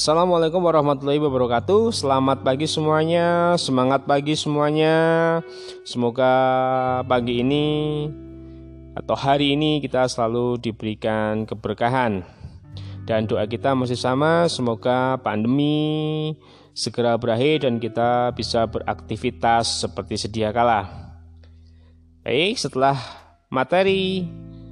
Assalamualaikum warahmatullahi wabarakatuh. Selamat pagi semuanya. Semangat pagi semuanya. Semoga pagi ini Atau hari ini kita selalu diberikan keberkahan. Dan doa kita masih sama. Semoga pandemi segera berakhir Dan kita bisa beraktivitas seperti sedia kala. Baik setelah materi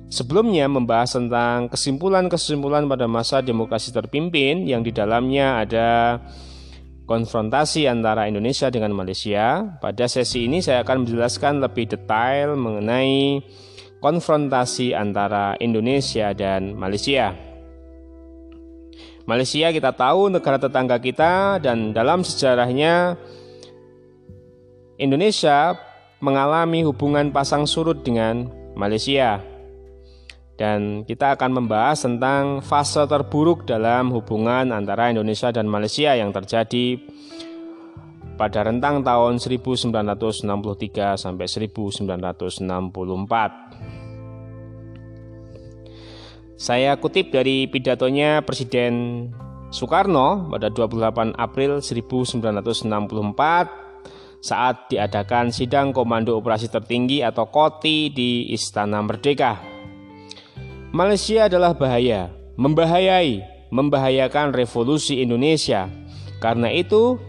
Sebelumnya membahas tentang kesimpulan-kesimpulan pada masa demokrasi terpimpin yang di dalamnya ada konfrontasi antara Indonesia dengan Malaysia. Pada sesi ini saya akan menjelaskan lebih detail mengenai konfrontasi antara Indonesia dan Malaysia. Malaysia kita tahu negara tetangga kita dan dalam sejarahnya Indonesia mengalami hubungan pasang surut dengan Malaysia dan kita akan membahas tentang fase terburuk dalam hubungan antara Indonesia dan Malaysia yang terjadi pada rentang tahun 1963 sampai 1964. Saya kutip dari pidatonya Presiden Soekarno pada 28 April 1964 saat diadakan sidang Komando Operasi Tertinggi atau KOTI di Istana Merdeka. Malaysia adalah bahaya, membahayai, membahayakan revolusi Indonesia. Karena itu,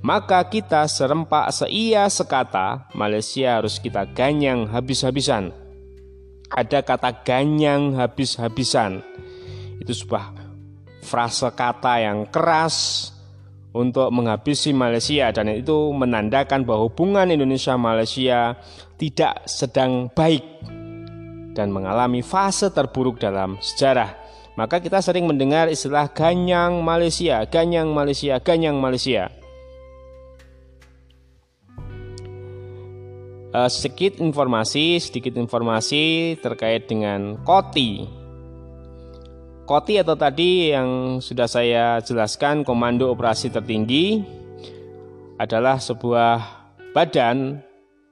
maka kita serempak seia sekata, Malaysia harus kita ganyang habis-habisan. Ada kata ganyang habis-habisan. Itu sebuah frase kata yang keras untuk menghabisi Malaysia dan itu menandakan bahwa hubungan Indonesia Malaysia tidak sedang baik dan mengalami fase terburuk dalam sejarah. Maka kita sering mendengar istilah ganyang Malaysia, ganyang Malaysia, ganyang Malaysia. Uh, sedikit informasi, sedikit informasi terkait dengan KOTI. KOTI atau tadi yang sudah saya jelaskan Komando Operasi Tertinggi adalah sebuah badan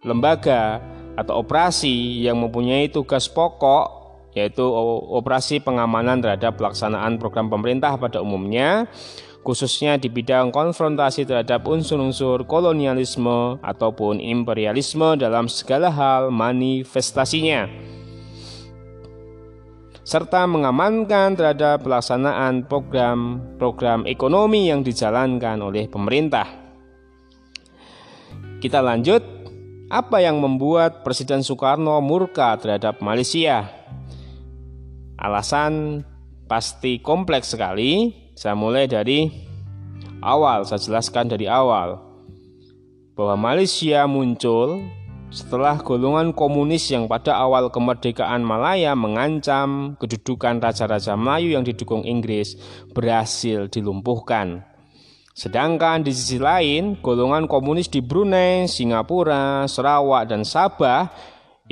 lembaga atau operasi yang mempunyai tugas pokok yaitu operasi pengamanan terhadap pelaksanaan program pemerintah pada umumnya khususnya di bidang konfrontasi terhadap unsur-unsur kolonialisme ataupun imperialisme dalam segala hal manifestasinya serta mengamankan terhadap pelaksanaan program-program ekonomi yang dijalankan oleh pemerintah. Kita lanjut apa yang membuat Presiden Soekarno murka terhadap Malaysia? Alasan pasti kompleks sekali. Saya mulai dari awal, saya jelaskan dari awal bahwa Malaysia muncul setelah golongan komunis yang pada awal kemerdekaan Malaya mengancam kedudukan raja-raja Melayu yang didukung Inggris berhasil dilumpuhkan. Sedangkan di sisi lain, golongan komunis di Brunei, Singapura, Sarawak, dan Sabah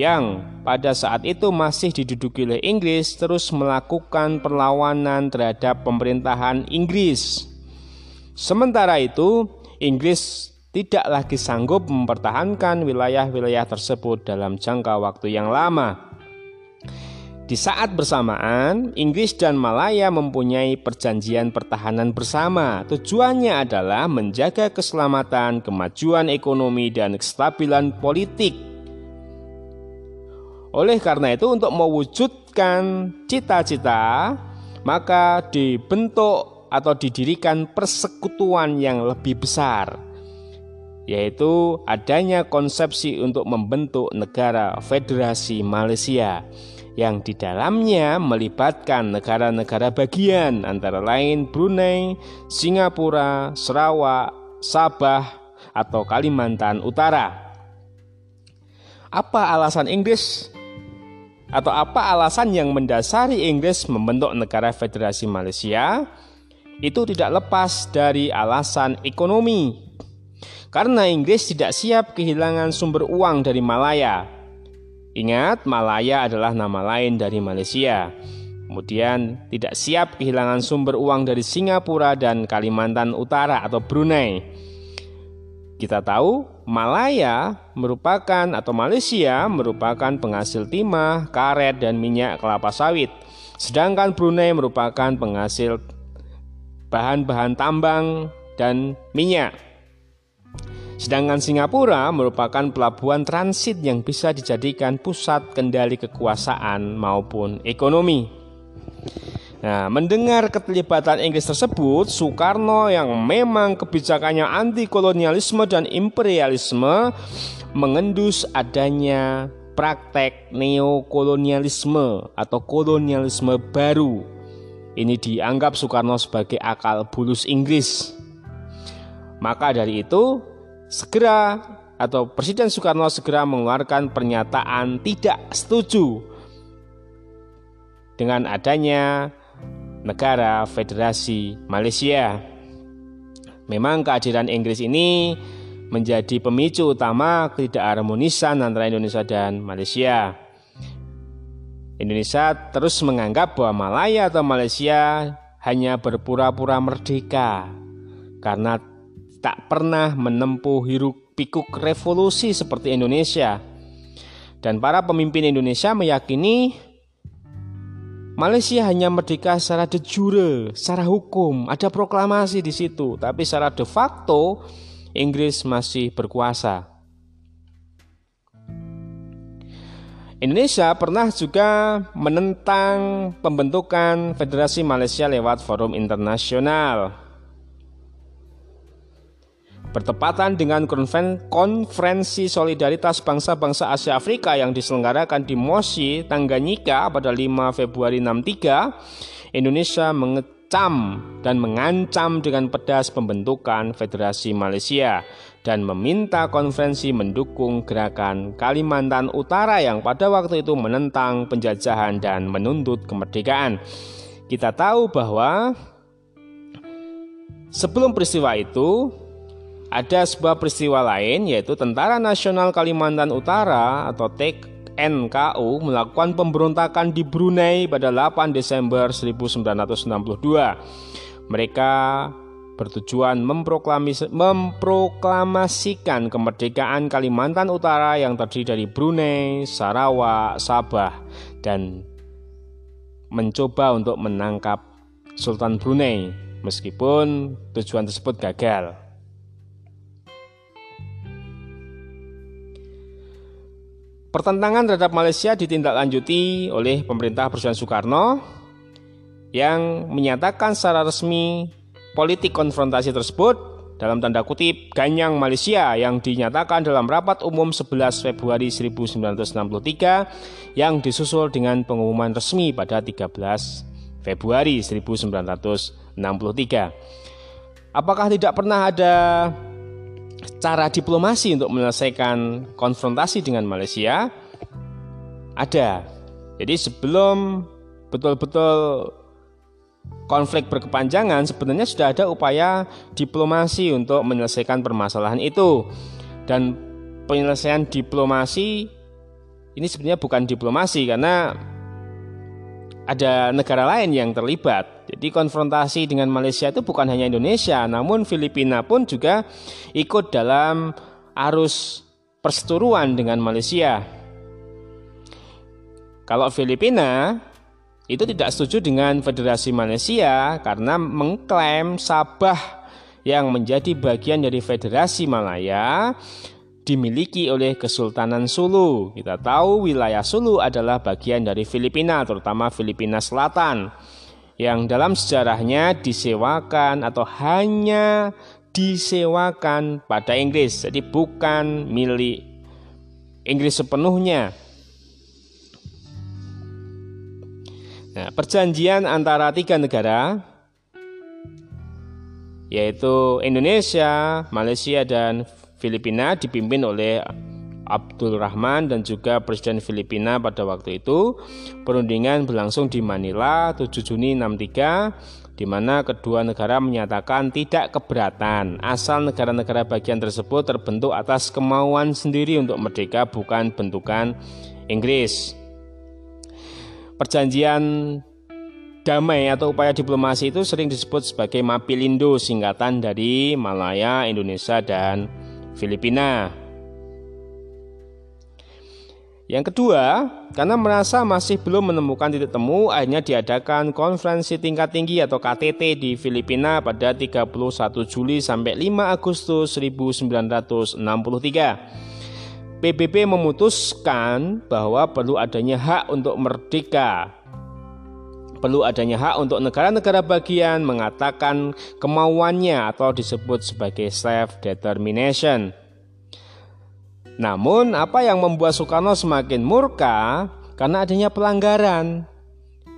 yang pada saat itu masih diduduki oleh Inggris terus melakukan perlawanan terhadap pemerintahan Inggris. Sementara itu, Inggris tidak lagi sanggup mempertahankan wilayah-wilayah tersebut dalam jangka waktu yang lama. Di saat bersamaan, Inggris dan Malaya mempunyai perjanjian pertahanan bersama. Tujuannya adalah menjaga keselamatan, kemajuan ekonomi, dan kestabilan politik. Oleh karena itu, untuk mewujudkan cita-cita, maka dibentuk atau didirikan persekutuan yang lebih besar, yaitu adanya konsepsi untuk membentuk negara Federasi Malaysia yang di dalamnya melibatkan negara-negara bagian antara lain Brunei, Singapura, Sarawak, Sabah, atau Kalimantan Utara. Apa alasan Inggris atau apa alasan yang mendasari Inggris membentuk negara Federasi Malaysia? Itu tidak lepas dari alasan ekonomi. Karena Inggris tidak siap kehilangan sumber uang dari Malaya Ingat, Malaya adalah nama lain dari Malaysia. Kemudian tidak siap kehilangan sumber uang dari Singapura dan Kalimantan Utara atau Brunei. Kita tahu Malaya merupakan atau Malaysia merupakan penghasil timah, karet dan minyak kelapa sawit. Sedangkan Brunei merupakan penghasil bahan-bahan tambang dan minyak. Sedangkan Singapura merupakan pelabuhan transit yang bisa dijadikan pusat kendali kekuasaan maupun ekonomi. Nah, mendengar keterlibatan Inggris tersebut, Soekarno yang memang kebijakannya anti kolonialisme dan imperialisme mengendus adanya praktek neokolonialisme atau kolonialisme baru. Ini dianggap Soekarno sebagai akal bulus Inggris. Maka dari itu, segera atau Presiden Soekarno segera mengeluarkan pernyataan tidak setuju dengan adanya negara Federasi Malaysia. Memang kehadiran Inggris ini menjadi pemicu utama ketidakharmonisan antara Indonesia dan Malaysia. Indonesia terus menganggap bahwa Malaya atau Malaysia hanya berpura-pura merdeka karena tak pernah menempuh hiruk pikuk revolusi seperti Indonesia. Dan para pemimpin Indonesia meyakini Malaysia hanya merdeka secara de jure, secara hukum, ada proklamasi di situ, tapi secara de facto Inggris masih berkuasa. Indonesia pernah juga menentang pembentukan Federasi Malaysia lewat forum internasional. Bertepatan dengan konferensi solidaritas bangsa-bangsa Asia Afrika yang diselenggarakan di Moshi, Tanganyika pada 5 Februari 63, Indonesia mengecam dan mengancam dengan pedas pembentukan Federasi Malaysia dan meminta konferensi mendukung gerakan Kalimantan Utara yang pada waktu itu menentang penjajahan dan menuntut kemerdekaan. Kita tahu bahwa sebelum peristiwa itu ada sebuah peristiwa lain yaitu Tentara Nasional Kalimantan Utara atau TNKU melakukan pemberontakan di Brunei pada 8 Desember 1962. Mereka bertujuan memproklamasikan kemerdekaan Kalimantan Utara yang terdiri dari Brunei, Sarawak, Sabah, dan mencoba untuk menangkap Sultan Brunei meskipun tujuan tersebut gagal. Pertentangan terhadap Malaysia ditindaklanjuti oleh pemerintah Presiden Soekarno yang menyatakan secara resmi politik konfrontasi tersebut dalam tanda kutip ganyang Malaysia yang dinyatakan dalam rapat umum 11 Februari 1963 yang disusul dengan pengumuman resmi pada 13 Februari 1963. Apakah tidak pernah ada cara diplomasi untuk menyelesaikan konfrontasi dengan Malaysia ada. Jadi sebelum betul-betul konflik berkepanjangan sebenarnya sudah ada upaya diplomasi untuk menyelesaikan permasalahan itu. Dan penyelesaian diplomasi ini sebenarnya bukan diplomasi karena ada negara lain yang terlibat. Jadi konfrontasi dengan Malaysia itu bukan hanya Indonesia, namun Filipina pun juga ikut dalam arus perseteruan dengan Malaysia. Kalau Filipina itu tidak setuju dengan Federasi Malaysia karena mengklaim Sabah yang menjadi bagian dari Federasi Malaya dimiliki oleh Kesultanan Sulu. Kita tahu wilayah Sulu adalah bagian dari Filipina, terutama Filipina Selatan yang dalam sejarahnya disewakan atau hanya disewakan pada Inggris, jadi bukan milik Inggris sepenuhnya. Nah, perjanjian antara tiga negara yaitu Indonesia, Malaysia dan Filipina dipimpin oleh Abdul Rahman dan juga Presiden Filipina pada waktu itu. Perundingan berlangsung di Manila 7 Juni 63 di mana kedua negara menyatakan tidak keberatan asal negara-negara bagian tersebut terbentuk atas kemauan sendiri untuk merdeka bukan bentukan Inggris. Perjanjian damai atau upaya diplomasi itu sering disebut sebagai Mapilindo singkatan dari Malaya, Indonesia dan Filipina. Yang kedua, karena merasa masih belum menemukan titik temu, akhirnya diadakan konferensi tingkat tinggi atau KTT di Filipina pada 31 Juli sampai 5 Agustus 1963. PBB memutuskan bahwa perlu adanya hak untuk merdeka. Perlu adanya hak untuk negara-negara bagian mengatakan kemauannya atau disebut sebagai self-determination. Namun, apa yang membuat Soekarno semakin murka karena adanya pelanggaran.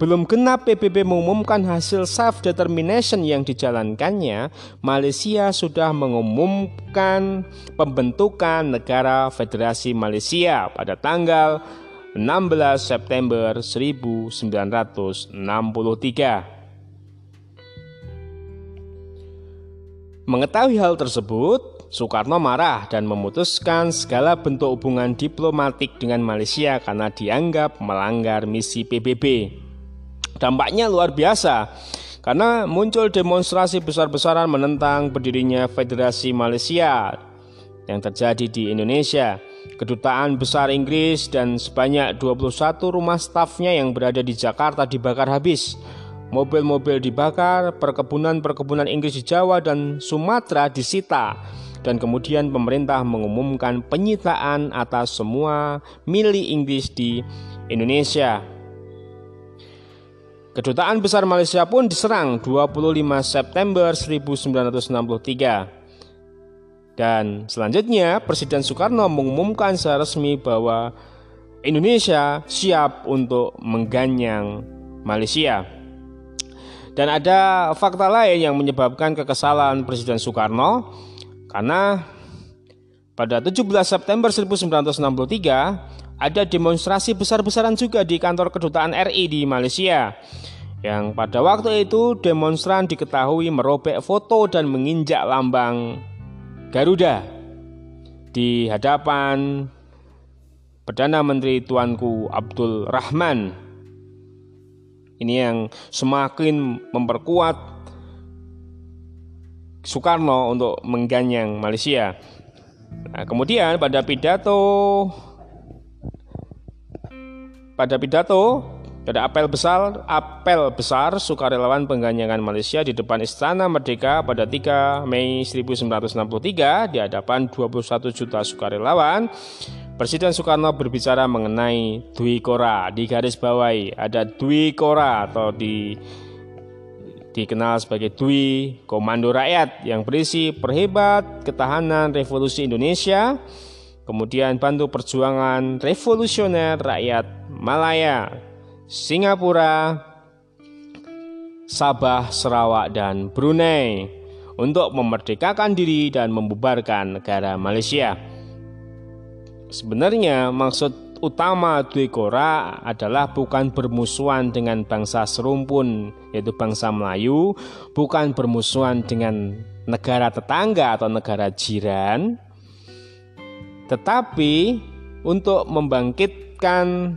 Belum genap PBB mengumumkan hasil self-determination yang dijalankannya, Malaysia sudah mengumumkan pembentukan negara Federasi Malaysia pada tanggal 16 September 1963. Mengetahui hal tersebut, Soekarno marah dan memutuskan segala bentuk hubungan diplomatik dengan Malaysia karena dianggap melanggar misi PBB. Dampaknya luar biasa karena muncul demonstrasi besar-besaran menentang berdirinya Federasi Malaysia yang terjadi di Indonesia. Kedutaan besar Inggris dan sebanyak 21 rumah stafnya yang berada di Jakarta dibakar habis. Mobil-mobil dibakar, perkebunan-perkebunan Inggris di Jawa dan Sumatera disita dan kemudian pemerintah mengumumkan penyitaan atas semua milik Inggris di Indonesia. Kedutaan besar Malaysia pun diserang 25 September 1963. Dan selanjutnya Presiden Soekarno mengumumkan secara resmi bahwa Indonesia siap untuk mengganyang Malaysia. Dan ada fakta lain yang menyebabkan kekesalan Presiden Soekarno karena pada 17 September 1963 ada demonstrasi besar-besaran juga di kantor kedutaan RI di Malaysia. Yang pada waktu itu demonstran diketahui merobek foto dan menginjak lambang Garuda di hadapan Perdana Menteri Tuanku Abdul Rahman. Ini yang semakin memperkuat Soekarno untuk mengganyang Malaysia. Nah, kemudian pada pidato pada pidato pada apel besar apel besar sukarelawan pengganyangan Malaysia di depan Istana Merdeka pada 3 Mei 1963 di hadapan 21 juta sukarelawan. Presiden Soekarno berbicara mengenai Dwi Kora. Di garis bawahi ada Dwi Kora atau di dikenal sebagai Dwi Komando Rakyat yang berisi perhebat ketahanan revolusi Indonesia, kemudian bantu perjuangan revolusioner rakyat Malaya, Singapura, Sabah, Sarawak, dan Brunei untuk memerdekakan diri dan membubarkan negara Malaysia. Sebenarnya maksud utama Dwi Kora adalah bukan bermusuhan dengan bangsa serumpun yaitu bangsa Melayu, bukan bermusuhan dengan negara tetangga atau negara jiran, tetapi untuk membangkitkan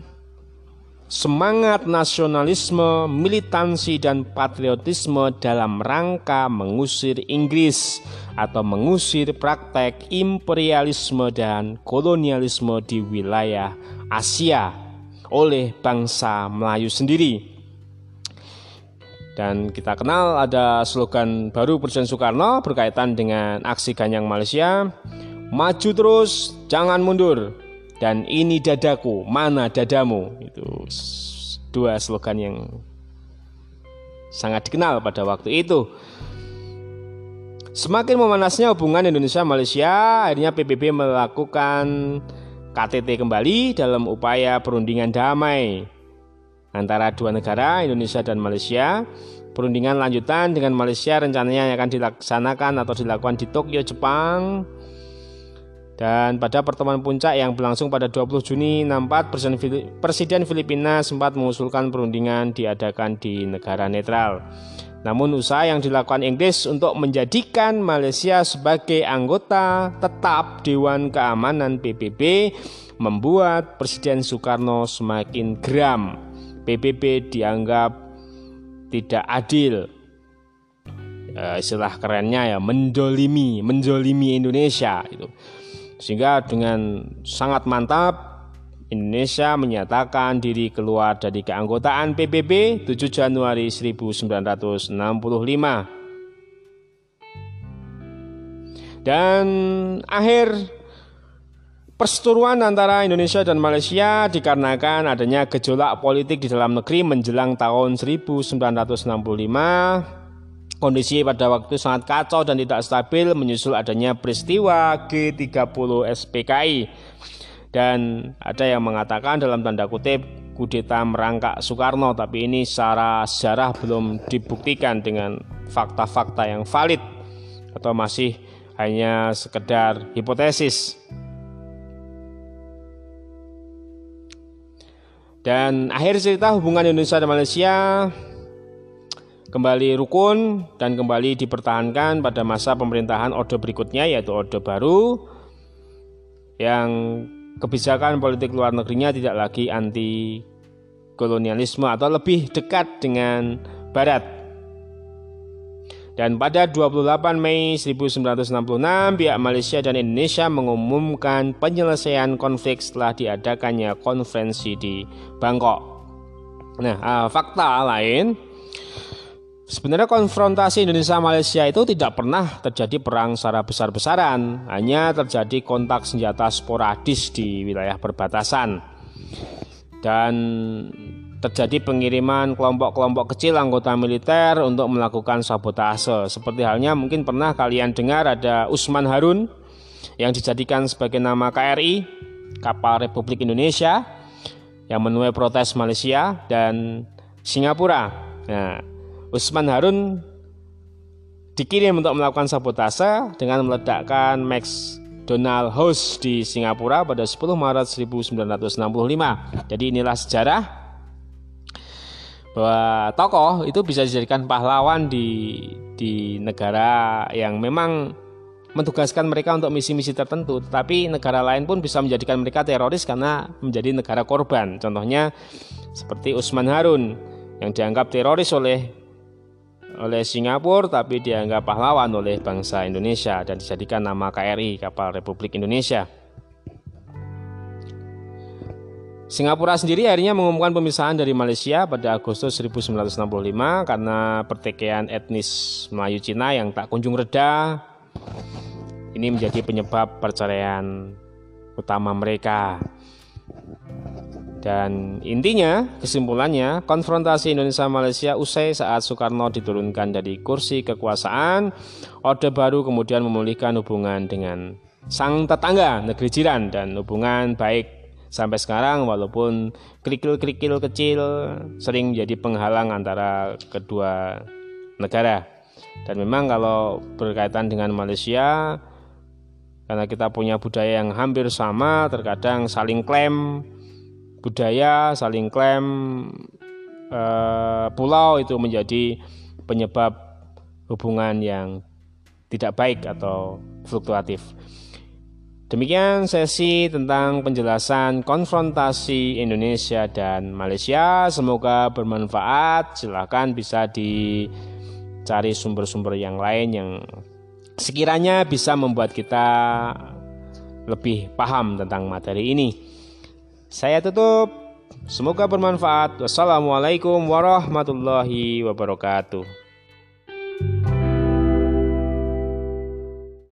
semangat nasionalisme, militansi, dan patriotisme dalam rangka mengusir Inggris atau mengusir praktek imperialisme dan kolonialisme di wilayah Asia oleh bangsa Melayu sendiri. Dan kita kenal ada slogan baru Presiden Soekarno berkaitan dengan aksi Ganyang Malaysia, maju terus, jangan mundur, dan ini dadaku, mana dadamu? Itu dua slogan yang sangat dikenal pada waktu itu. Semakin memanasnya hubungan Indonesia Malaysia, akhirnya PBB melakukan KTT kembali dalam upaya perundingan damai antara dua negara Indonesia dan Malaysia. Perundingan lanjutan dengan Malaysia rencananya akan dilaksanakan atau dilakukan di Tokyo, Jepang. Dan pada pertemuan puncak yang berlangsung pada 20 Juni 64, Presiden Filipina sempat mengusulkan perundingan diadakan di negara netral. Namun usaha yang dilakukan Inggris untuk menjadikan Malaysia sebagai anggota tetap Dewan Keamanan PBB membuat Presiden Soekarno semakin geram. PBB dianggap tidak adil. E, istilah kerennya ya mendolimi, mendolimi Indonesia itu. Sehingga dengan sangat mantap Indonesia menyatakan diri keluar dari keanggotaan PBB 7 Januari 1965. Dan akhir perseteruan antara Indonesia dan Malaysia dikarenakan adanya gejolak politik di dalam negeri menjelang tahun 1965. Kondisi pada waktu sangat kacau dan tidak stabil menyusul adanya peristiwa G30 SPKI dan ada yang mengatakan dalam tanda kutip kudeta merangkak Soekarno tapi ini secara sejarah belum dibuktikan dengan fakta-fakta yang valid atau masih hanya sekedar hipotesis. Dan akhir cerita hubungan Indonesia dan Malaysia kembali rukun dan kembali dipertahankan pada masa pemerintahan Orde berikutnya yaitu Orde Baru yang kebijakan politik luar negerinya tidak lagi anti kolonialisme atau lebih dekat dengan barat. Dan pada 28 Mei 1966, pihak Malaysia dan Indonesia mengumumkan penyelesaian konflik setelah diadakannya konferensi di Bangkok. Nah, ah, fakta lain Sebenarnya konfrontasi Indonesia Malaysia itu tidak pernah terjadi perang secara besar-besaran, hanya terjadi kontak senjata sporadis di wilayah perbatasan. Dan terjadi pengiriman kelompok-kelompok kecil anggota militer untuk melakukan sabotase. Seperti halnya mungkin pernah kalian dengar ada Usman Harun yang dijadikan sebagai nama KRI, kapal Republik Indonesia yang menuai protes Malaysia dan Singapura. Nah, Usman Harun dikirim untuk melakukan sabotase dengan meledakkan Max Donald House di Singapura pada 10 Maret 1965. Jadi inilah sejarah bahwa tokoh itu bisa dijadikan pahlawan di di negara yang memang mentugaskan mereka untuk misi-misi tertentu, tetapi negara lain pun bisa menjadikan mereka teroris karena menjadi negara korban. Contohnya seperti Usman Harun yang dianggap teroris oleh oleh Singapura tapi dianggap pahlawan oleh bangsa Indonesia dan dijadikan nama KRI kapal Republik Indonesia. Singapura sendiri akhirnya mengumumkan pemisahan dari Malaysia pada Agustus 1965 karena pertikaian etnis Melayu Cina yang tak kunjung reda. Ini menjadi penyebab perceraian utama mereka. Dan intinya, kesimpulannya, konfrontasi Indonesia-Malaysia usai saat Soekarno diturunkan dari kursi kekuasaan, Orde Baru kemudian memulihkan hubungan dengan sang tetangga negeri jiran dan hubungan baik sampai sekarang walaupun kerikil-kerikil kecil sering menjadi penghalang antara kedua negara. Dan memang kalau berkaitan dengan Malaysia, karena kita punya budaya yang hampir sama, terkadang saling klaim budaya saling klaim eh, pulau itu menjadi penyebab hubungan yang tidak baik atau fluktuatif. Demikian sesi tentang penjelasan konfrontasi Indonesia dan Malaysia. Semoga bermanfaat. Silahkan bisa dicari sumber-sumber yang lain yang sekiranya bisa membuat kita lebih paham tentang materi ini. Saya tutup. Semoga bermanfaat. Wassalamualaikum warahmatullahi wabarakatuh.